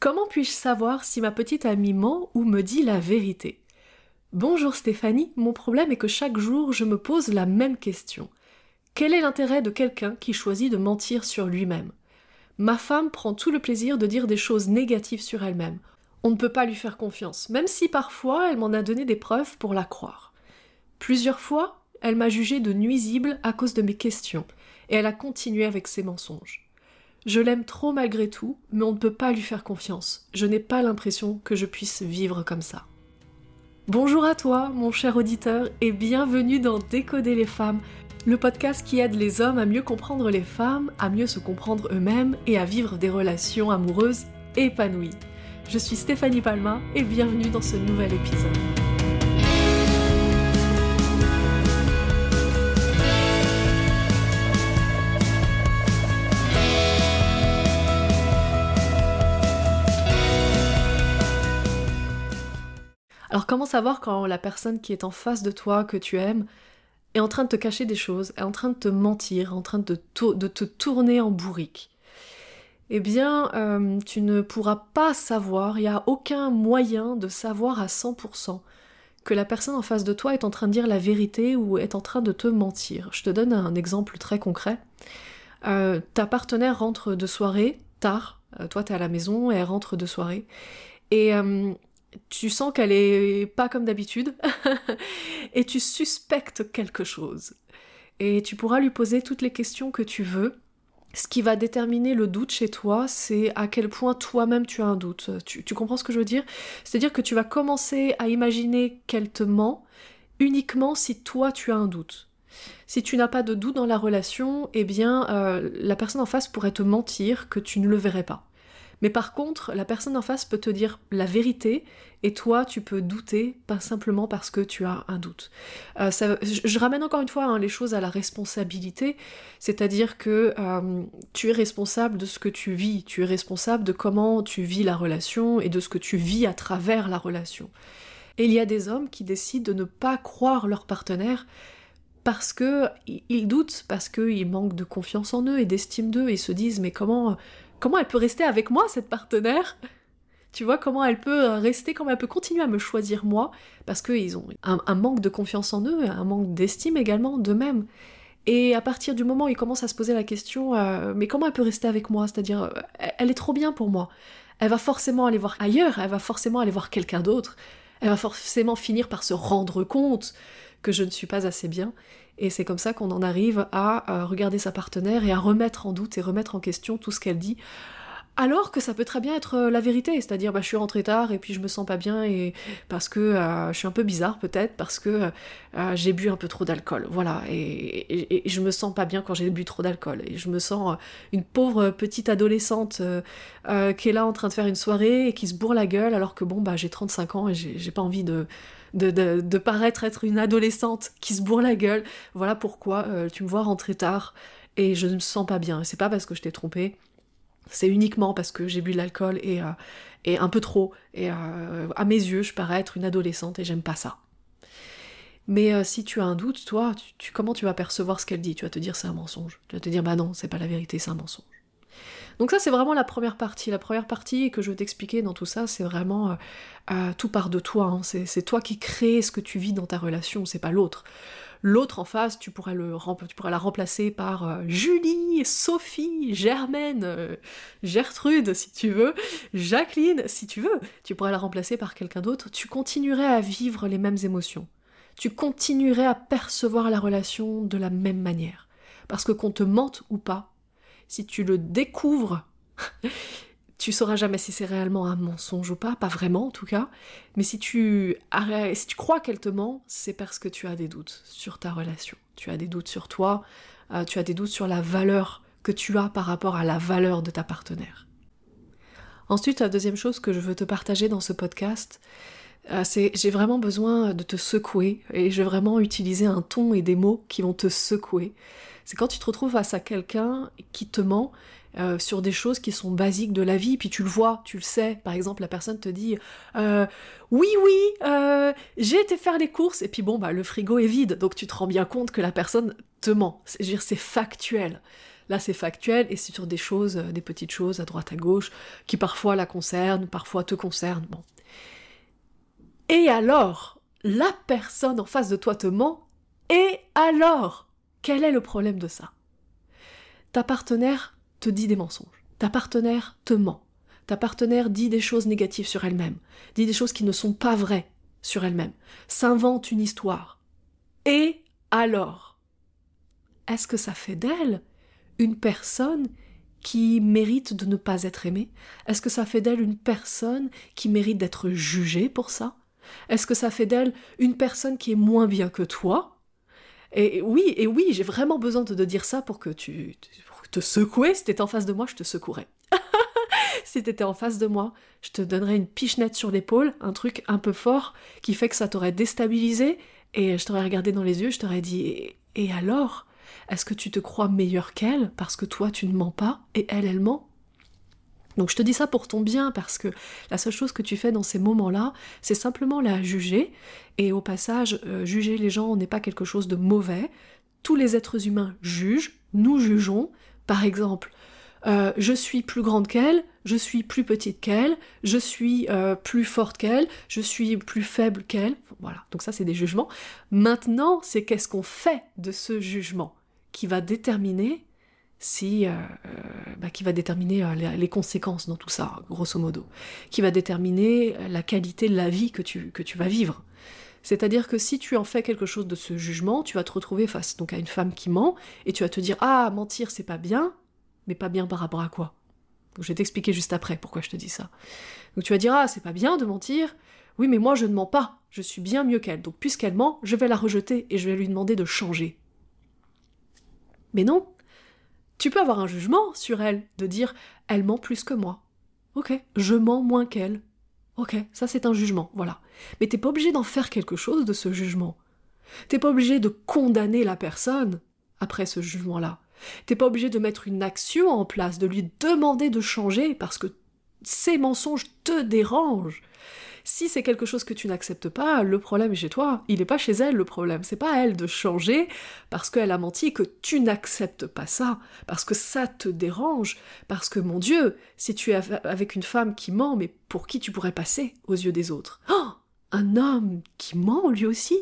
Comment puis-je savoir si ma petite amie ment ou me dit la vérité? Bonjour Stéphanie, mon problème est que chaque jour je me pose la même question. Quel est l'intérêt de quelqu'un qui choisit de mentir sur lui-même? Ma femme prend tout le plaisir de dire des choses négatives sur elle-même. On ne peut pas lui faire confiance, même si parfois elle m'en a donné des preuves pour la croire. Plusieurs fois, elle m'a jugé de nuisible à cause de mes questions, et elle a continué avec ses mensonges. Je l'aime trop malgré tout, mais on ne peut pas lui faire confiance. Je n'ai pas l'impression que je puisse vivre comme ça. Bonjour à toi, mon cher auditeur, et bienvenue dans Décoder les femmes, le podcast qui aide les hommes à mieux comprendre les femmes, à mieux se comprendre eux-mêmes et à vivre des relations amoureuses épanouies. Je suis Stéphanie Palma et bienvenue dans ce nouvel épisode. Alors comment savoir quand la personne qui est en face de toi, que tu aimes, est en train de te cacher des choses, est en train de te mentir, en train de, te tourner en bourrique? Eh bien, euh, tu ne pourras pas savoir, il n'y a aucun moyen de savoir à 100% que la personne en face de toi est en train de dire la vérité ou est en train de te mentir. Je te donne un exemple très concret. Euh, ta partenaire rentre de soirée, tard, euh, toi t'es à la maison, et elle rentre de soirée, et tu sens qu'elle est pas comme d'habitude et tu suspectes quelque chose. Et tu pourras lui poser toutes les questions que tu veux. Ce qui va déterminer le doute chez toi, c'est à quel point toi-même tu as un doute. Tu, comprends ce que je veux dire? C'est-à-dire que tu vas commencer à imaginer qu'elle te ment uniquement si toi tu as un doute. Si tu n'as pas de doute dans la relation, eh bien euh, la personne en face pourrait te mentir que tu ne le verrais pas. Mais par contre, la personne en face peut te dire la vérité et toi, tu peux douter, pas simplement parce que tu as un doute. Euh, je, ramène encore une fois hein, les choses à la responsabilité, c'est-à-dire que euh, tu es responsable de ce que tu vis, tu es responsable de comment tu vis la relation et de ce que tu vis à travers la relation. Et il y a des hommes qui décident de ne pas croire leur partenaire parce que ils doutent, parce qu'ils manquent de confiance en eux et d'estime d'eux et se disent mais comment comment elle peut rester avec moi, cette partenaire? Tu vois comment elle peut rester, comment elle peut continuer à me choisir moi, parce qu'ils ont un, manque de confiance en eux, un manque d'estime également d'eux-mêmes. Et à partir du moment où ils commencent à se poser la question, euh, mais comment elle peut rester avec moi? C'est-à-dire, euh, elle est trop bien pour moi. Elle va forcément aller voir ailleurs, elle va forcément aller voir quelqu'un d'autre. Elle va forcément finir par se rendre compte que je ne suis pas assez bien. Et c'est comme ça qu'on en arrive à regarder sa partenaire et à remettre en doute et remettre en question tout ce qu'elle dit. Alors que ça peut très bien être euh, la vérité, c'est-à-dire bah, je suis rentrée tard et puis je me sens pas bien et parce que euh, je suis un peu bizarre peut-être parce que euh, j'ai bu un peu trop d'alcool, voilà et, je me sens pas bien quand j'ai bu trop d'alcool et je me sens une pauvre petite adolescente qui est là en train de faire une soirée et qui se bourre la gueule alors que bon bah j'ai 35 ans et j'ai pas envie de de, paraître être une adolescente qui se bourre la gueule. Voilà pourquoi tu me vois rentrer tard et je ne me sens pas bien. C'est pas parce que je t'ai trompé, c'est uniquement parce que j'ai bu de l'alcool et, euh, un peu trop. Et euh, à mes yeux, je parais être une adolescente et j'aime pas ça. Mais si tu as un doute, toi, comment tu vas percevoir ce qu'elle dit? Tu vas te dire c'est un mensonge. Tu vas te dire bah non, c'est pas la vérité, c'est un mensonge. Donc ça c'est vraiment la première partie. La première partie que je veux t'expliquer dans tout ça, c'est vraiment euh, euh, tout part de toi. Hein. C'est toi qui crée ce que tu vis dans ta relation, c'est pas l'autre. L'autre en face, tu pourrais, la remplacer par euh, Julie, Sophie, Germaine, Gertrude si tu veux, Jacqueline si tu veux. Tu pourrais la remplacer par quelqu'un d'autre. Tu continuerais à vivre les mêmes émotions. Tu continuerais à percevoir la relation de la même manière. Parce que qu'on te mente ou pas, si tu le découvres, tu sauras jamais si c'est réellement un mensonge ou pas, pas vraiment en tout cas, mais si tu, si tu crois qu'elle te ment, c'est parce que tu as des doutes sur ta relation, tu as des doutes sur toi, euh, tu as des doutes sur la valeur que tu as par rapport à la valeur de ta partenaire. Ensuite, la deuxième chose que je veux te partager dans ce podcast, euh, c'est j'ai vraiment besoin de te secouer et je vais vraiment utiliser un ton et des mots qui vont te secouer c'est quand tu te retrouves face à quelqu'un qui te ment euh, sur des choses qui sont basiques de la vie, puis tu le vois, tu le sais. Par exemple, la personne te dit euh, oui, oui, euh, j'ai été faire les courses, et puis bon, bah le frigo est vide, donc tu te rends bien compte que la personne te ment. C'est, c'est factuel. Là, c'est factuel et c'est sur des choses, des petites choses à droite à gauche, qui parfois la concernent, parfois te concernent. Bon. Et alors, la personne en face de toi te ment, et alors, quel est le problème de ça? Ta partenaire te dit des mensonges, ta partenaire te ment, ta partenaire dit des choses négatives sur elle-même, dit des choses qui ne sont pas vraies sur elle-même, s'invente une histoire. Et alors? Est-ce que ça fait d'elle une personne qui mérite de ne pas être aimée? Est-ce que ça fait d'elle une personne qui mérite d'être jugée pour ça? Est-ce que ça fait d'elle une personne qui est moins bien que toi? Et oui, et oui, j'ai vraiment besoin de dire ça pour que tu pour te secouer. Si t'étais en face de moi, je te secouerais. si t'étais en face de moi, je te donnerais une pichenette sur l'épaule, un truc un peu fort qui fait que ça t'aurait déstabilisé et je t'aurais regardé dans les yeux, je t'aurais dit et, alors? Est-ce que tu te crois meilleure qu'elle parce que toi tu ne mens pas et elle elle ment? Donc je te dis ça pour ton bien parce que la seule chose que tu fais dans ces moments-là, c'est simplement la juger. Et au passage, euh, juger les gens n'est pas quelque chose de mauvais. Tous les êtres humains jugent, nous jugeons. Par exemple, euh, je suis plus grande qu'elle, je suis plus petite qu'elle, je suis euh, plus forte qu'elle, je suis plus faible qu'elle. Voilà, donc ça c'est des jugements. Maintenant, c'est qu'est-ce qu'on fait de ce jugement qui va déterminer si, euh, bah, qui va déterminer les, conséquences dans tout ça, grosso modo, qui va déterminer la qualité de la vie que tu, que tu vas vivre. C'est-à-dire que si tu en fais quelque chose de ce jugement, tu vas te retrouver face donc à une femme qui ment et tu vas te dire ah mentir c'est pas bien, mais pas bien par rapport à quoi? Je vais t'expliquer juste après pourquoi je te dis ça. Donc tu vas dire, ah, c'est pas bien de mentir. Oui, mais moi je ne mens pas, je suis bien mieux qu'elle. Donc puisqu'elle ment, je vais la rejeter et je vais lui demander de changer. Mais non, tu peux avoir un jugement sur elle, de dire, elle ment plus que moi. Ok, je mens moins qu'elle. Ok, ça c'est un jugement, voilà. Mais t'es pas obligé d'en faire quelque chose de ce jugement. T'es pas obligé de condamner la personne après ce jugement-là. T'es pas obligé de mettre une action en place, de lui demander de changer parce que ces mensonges te dérangent. Si c'est quelque chose que tu n'acceptes pas, le problème est chez toi. Il n'est pas chez elle le problème. C'est pas à elle de changer parce qu'elle a menti que tu n'acceptes pas ça, parce que ça te dérange, parce que mon Dieu, si tu es avec une femme qui ment, mais pour qui tu pourrais passer aux yeux des autres? Oh! Un homme qui ment lui aussi?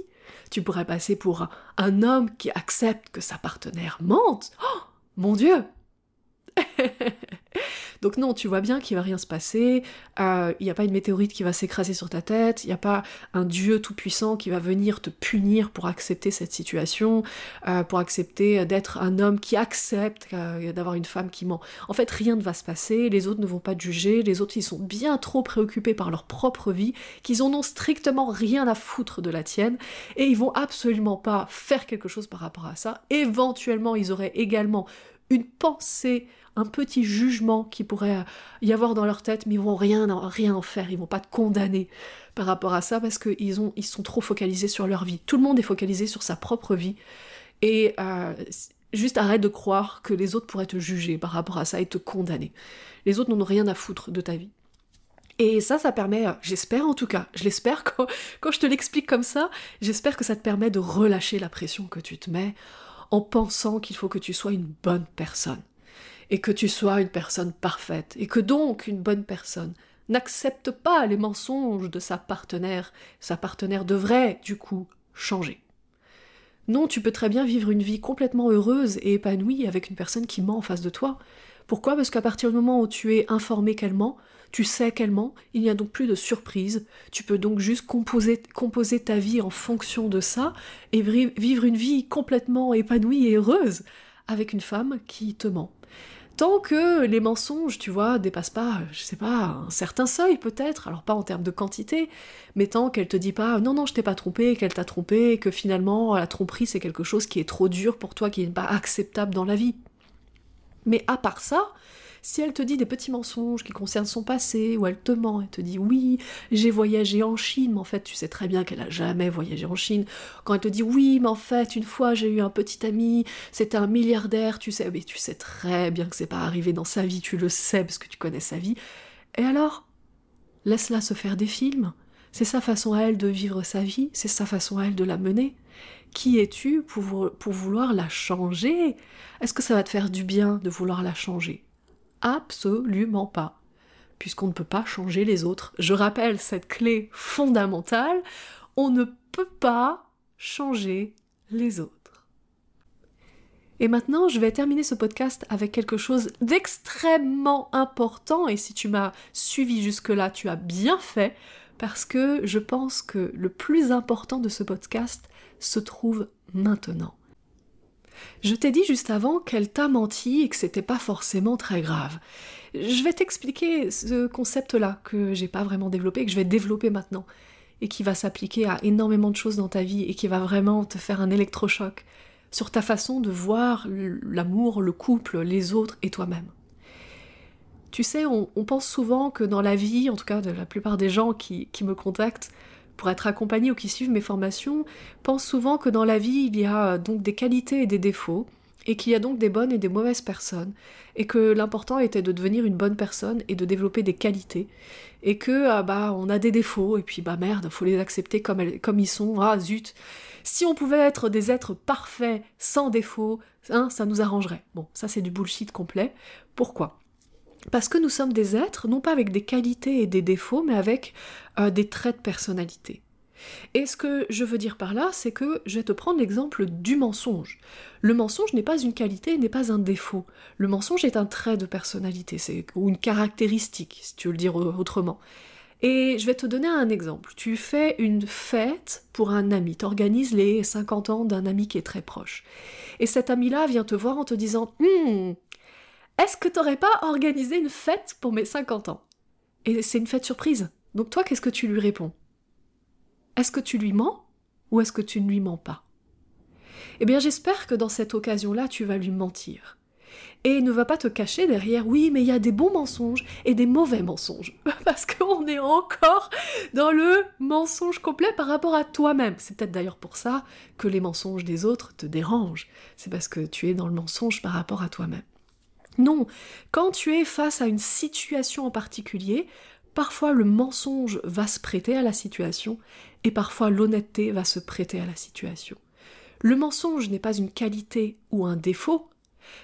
Tu pourrais passer pour un homme qui accepte que sa partenaire mente? Oh, mon Dieu Donc non, tu vois bien qu'il va rien se passer, euh, il n'y a pas une météorite qui va s'écraser sur ta tête, il n'y a pas un Dieu tout-puissant qui va venir te punir pour accepter cette situation, euh, pour accepter d'être un homme qui accepte euh, d'avoir une femme qui ment. En fait, rien ne va se passer, les autres ne vont pas te juger, les autres ils sont bien trop préoccupés par leur propre vie, qu'ils en ont strictement rien à foutre de la tienne, et ils vont absolument pas faire quelque chose par rapport à ça. Éventuellement, ils auraient également une pensée un petit jugement qui pourrait y avoir dans leur tête, mais ils vont rien, rien en faire, ils vont pas te condamner par rapport à ça parce qu'ils ont, ils sont trop focalisés sur leur vie. Tout le monde est focalisé sur sa propre vie et euh, juste arrête de croire que les autres pourraient te juger par rapport à ça et te condamner. Les autres n'ont rien à foutre de ta vie. Et ça, ça permet, euh, j'espère en tout cas, je l'espère quand je te l'explique comme ça, j'espère que ça te permet de relâcher la pression que tu te mets en pensant qu'il faut que tu sois une bonne personne et que tu sois une personne parfaite, et que donc une bonne personne n'accepte pas les mensonges de sa partenaire, sa partenaire devrait, du coup, changer. Non, tu peux très bien vivre une vie complètement heureuse et épanouie avec une personne qui ment en face de toi. Pourquoi? Parce qu'à partir du moment où tu es informé qu'elle ment, tu sais qu'elle ment, il n'y a donc plus de surprise, tu peux donc juste composer, composer ta vie en fonction de ça et vivre une vie complètement épanouie et heureuse avec une femme qui te ment tant que les mensonges, tu vois, dépassent pas, je sais pas, un certain seuil peut-être, alors pas en termes de quantité, mais tant qu'elle te dit pas non non je t'ai pas trompé, qu'elle t'a trompé, que finalement la tromperie c'est quelque chose qui est trop dur pour toi, qui n'est pas acceptable dans la vie. Mais à part ça, si elle te dit des petits mensonges qui concernent son passé, ou elle te ment, elle te dit oui, j'ai voyagé en Chine, mais en fait tu sais très bien qu'elle a jamais voyagé en Chine. Quand elle te dit oui, mais en fait une fois j'ai eu un petit ami, c'était un milliardaire, tu sais, mais tu sais très bien que c'est pas arrivé dans sa vie, tu le sais parce que tu connais sa vie. Et alors Laisse-la se faire des films, c'est sa façon à elle de vivre sa vie, c'est sa façon à elle de la mener. Qui es-tu pour, pour vouloir la changer? Est-ce que ça va te faire du bien de vouloir la changer? Absolument pas, puisqu'on ne peut pas changer les autres. Je rappelle cette clé fondamentale, on ne peut pas changer les autres. Et maintenant, je vais terminer ce podcast avec quelque chose d'extrêmement important, et si tu m'as suivi jusque-là, tu as bien fait, parce que je pense que le plus important de ce podcast se trouve maintenant. Je t'ai dit juste avant qu'elle t'a menti et que c'était pas forcément très grave. Je vais t'expliquer ce concept-là que j'ai pas vraiment développé, que je vais développer maintenant, et qui va s'appliquer à énormément de choses dans ta vie et qui va vraiment te faire un électrochoc sur ta façon de voir l'amour, le couple, les autres et toi-même. Tu sais, on, pense souvent que dans la vie, en tout cas de la plupart des gens qui, me contactent pour être accompagnés ou qui suivent mes formations, pensent souvent que dans la vie, il y a donc des qualités et des défauts, et qu'il y a donc des bonnes et des mauvaises personnes, et que l'important était de devenir une bonne personne et de développer des qualités, et que ah bah on a des défauts, et puis bah merde, faut les accepter comme, ils sont, ah zut, si on pouvait être des êtres parfaits, sans défaut, hein, ça nous arrangerait. Bon, ça c'est du bullshit complet. Pourquoi? Parce que nous sommes des êtres, non pas avec des qualités et des défauts, mais avec euh, des traits de personnalité. Et ce que je veux dire par là, c'est que je vais te prendre l'exemple du mensonge. Le mensonge n'est pas une qualité, n'est pas un défaut. Le mensonge est un trait de personnalité, c'est ou une caractéristique, si tu veux le dire autrement. Et je vais te donner un exemple. Tu fais une fête pour un ami, tu organises les 50 ans d'un ami qui est très proche. Et cet ami-là vient te voir en te disant Hum, est-ce que t'aurais pas organisé une fête pour mes 50 ans? Et c'est une fête surprise. Donc toi, qu'est-ce que tu lui réponds? Est-ce que tu lui mens ou est-ce que tu ne lui mens pas? Eh bien, j'espère que dans cette occasion-là, tu vas lui mentir et ne va pas te cacher derrière oui mais il y a des bons mensonges et des mauvais mensonges parce qu'on est encore dans le mensonge complet par rapport à toi-même. C'est peut-être d'ailleurs pour ça que les mensonges des autres te dérangent. C'est parce que tu es dans le mensonge par rapport à toi-même. Non, quand tu es face à une situation en particulier, parfois le mensonge va se prêter à la situation et parfois l'honnêteté va se prêter à la situation. Le mensonge n'est pas une qualité ou un défaut,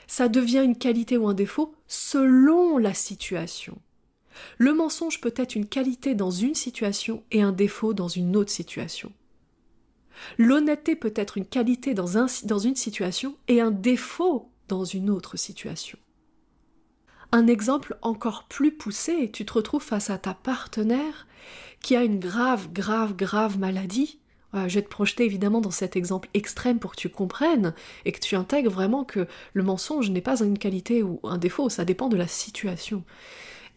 ça devient une qualité ou un défaut selon la situation. Le mensonge peut être une qualité dans une situation et un défaut dans une autre situation. L'honnêteté peut être une qualité dans, une situation et un défaut dans une autre situation. Un exemple encore plus poussé, tu te retrouves face à ta partenaire qui a une grave, grave, grave maladie euh, je vais te projeter évidemment dans cet exemple extrême pour que tu comprennes et que tu intègres vraiment que le mensonge n'est pas une qualité ou un défaut, ça dépend de la situation.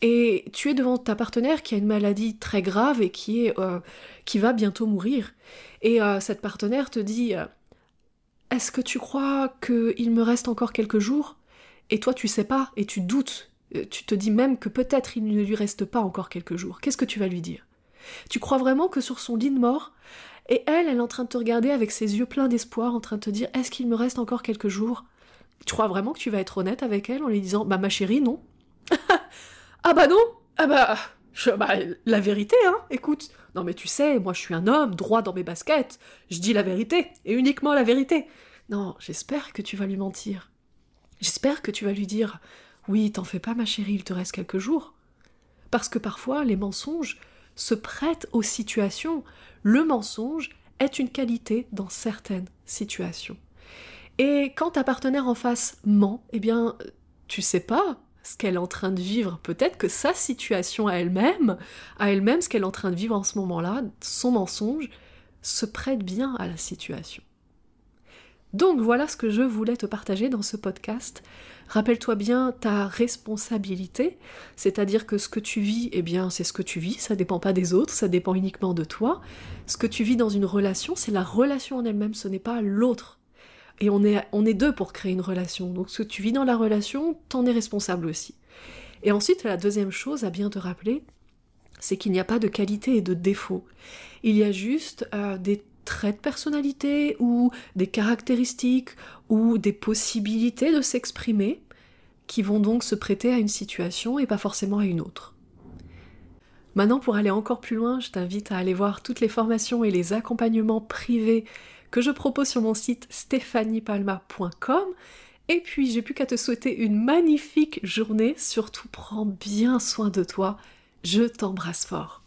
Et tu es devant ta partenaire qui a une maladie très grave et qui, est, euh, qui va bientôt mourir. Et euh, cette partenaire te dit Est-ce que tu crois qu'il me reste encore quelques jours? Et toi, tu sais pas et tu doutes. Tu te dis même que peut-être il ne lui reste pas encore quelques jours. Qu'est-ce que tu vas lui dire? Tu crois vraiment que sur son lit de mort, et elle, elle est en train de te regarder avec ses yeux pleins d'espoir, en train de te dire Est-ce qu'il me reste encore quelques jours? Tu crois vraiment que tu vas être honnête avec elle en lui disant Bah, ma chérie, non Ah, bah non Ah, bah, bah. la vérité, hein, écoute. Non, mais tu sais, moi je suis un homme, droit dans mes baskets. Je dis la vérité, et uniquement la vérité. Non, j'espère que tu vas lui mentir. J'espère que tu vas lui dire Oui, t'en fais pas, ma chérie, il te reste quelques jours. Parce que parfois, les mensonges se prêtent aux situations le mensonge est une qualité dans certaines situations. Et quand ta partenaire en face ment, eh bien, tu sais pas ce qu'elle est en train de vivre. Peut-être que sa situation à elle-même, à elle-même, ce qu'elle est en train de vivre en ce moment-là, son mensonge, se prête bien à la situation. Donc voilà ce que je voulais te partager dans ce podcast. Rappelle-toi bien ta responsabilité, c'est-à-dire que ce que tu vis, eh bien c'est ce que tu vis, ça dépend pas des autres, ça dépend uniquement de toi. Ce que tu vis dans une relation, c'est la relation en elle-même, ce n'est pas l'autre. Et on est, on est deux pour créer une relation. Donc ce que tu vis dans la relation, t'en es responsable aussi. Et ensuite, la deuxième chose à bien te rappeler, c'est qu'il n'y a pas de qualité et de défaut. Il y a juste euh, des traits de personnalité ou des caractéristiques ou des possibilités de s'exprimer qui vont donc se prêter à une situation et pas forcément à une autre. Maintenant, pour aller encore plus loin, je t'invite à aller voir toutes les formations et les accompagnements privés que je propose sur mon site stephaniepalma.com. Et puis, j'ai plus qu'à te souhaiter une magnifique journée. Surtout, prends bien soin de toi. Je t'embrasse fort.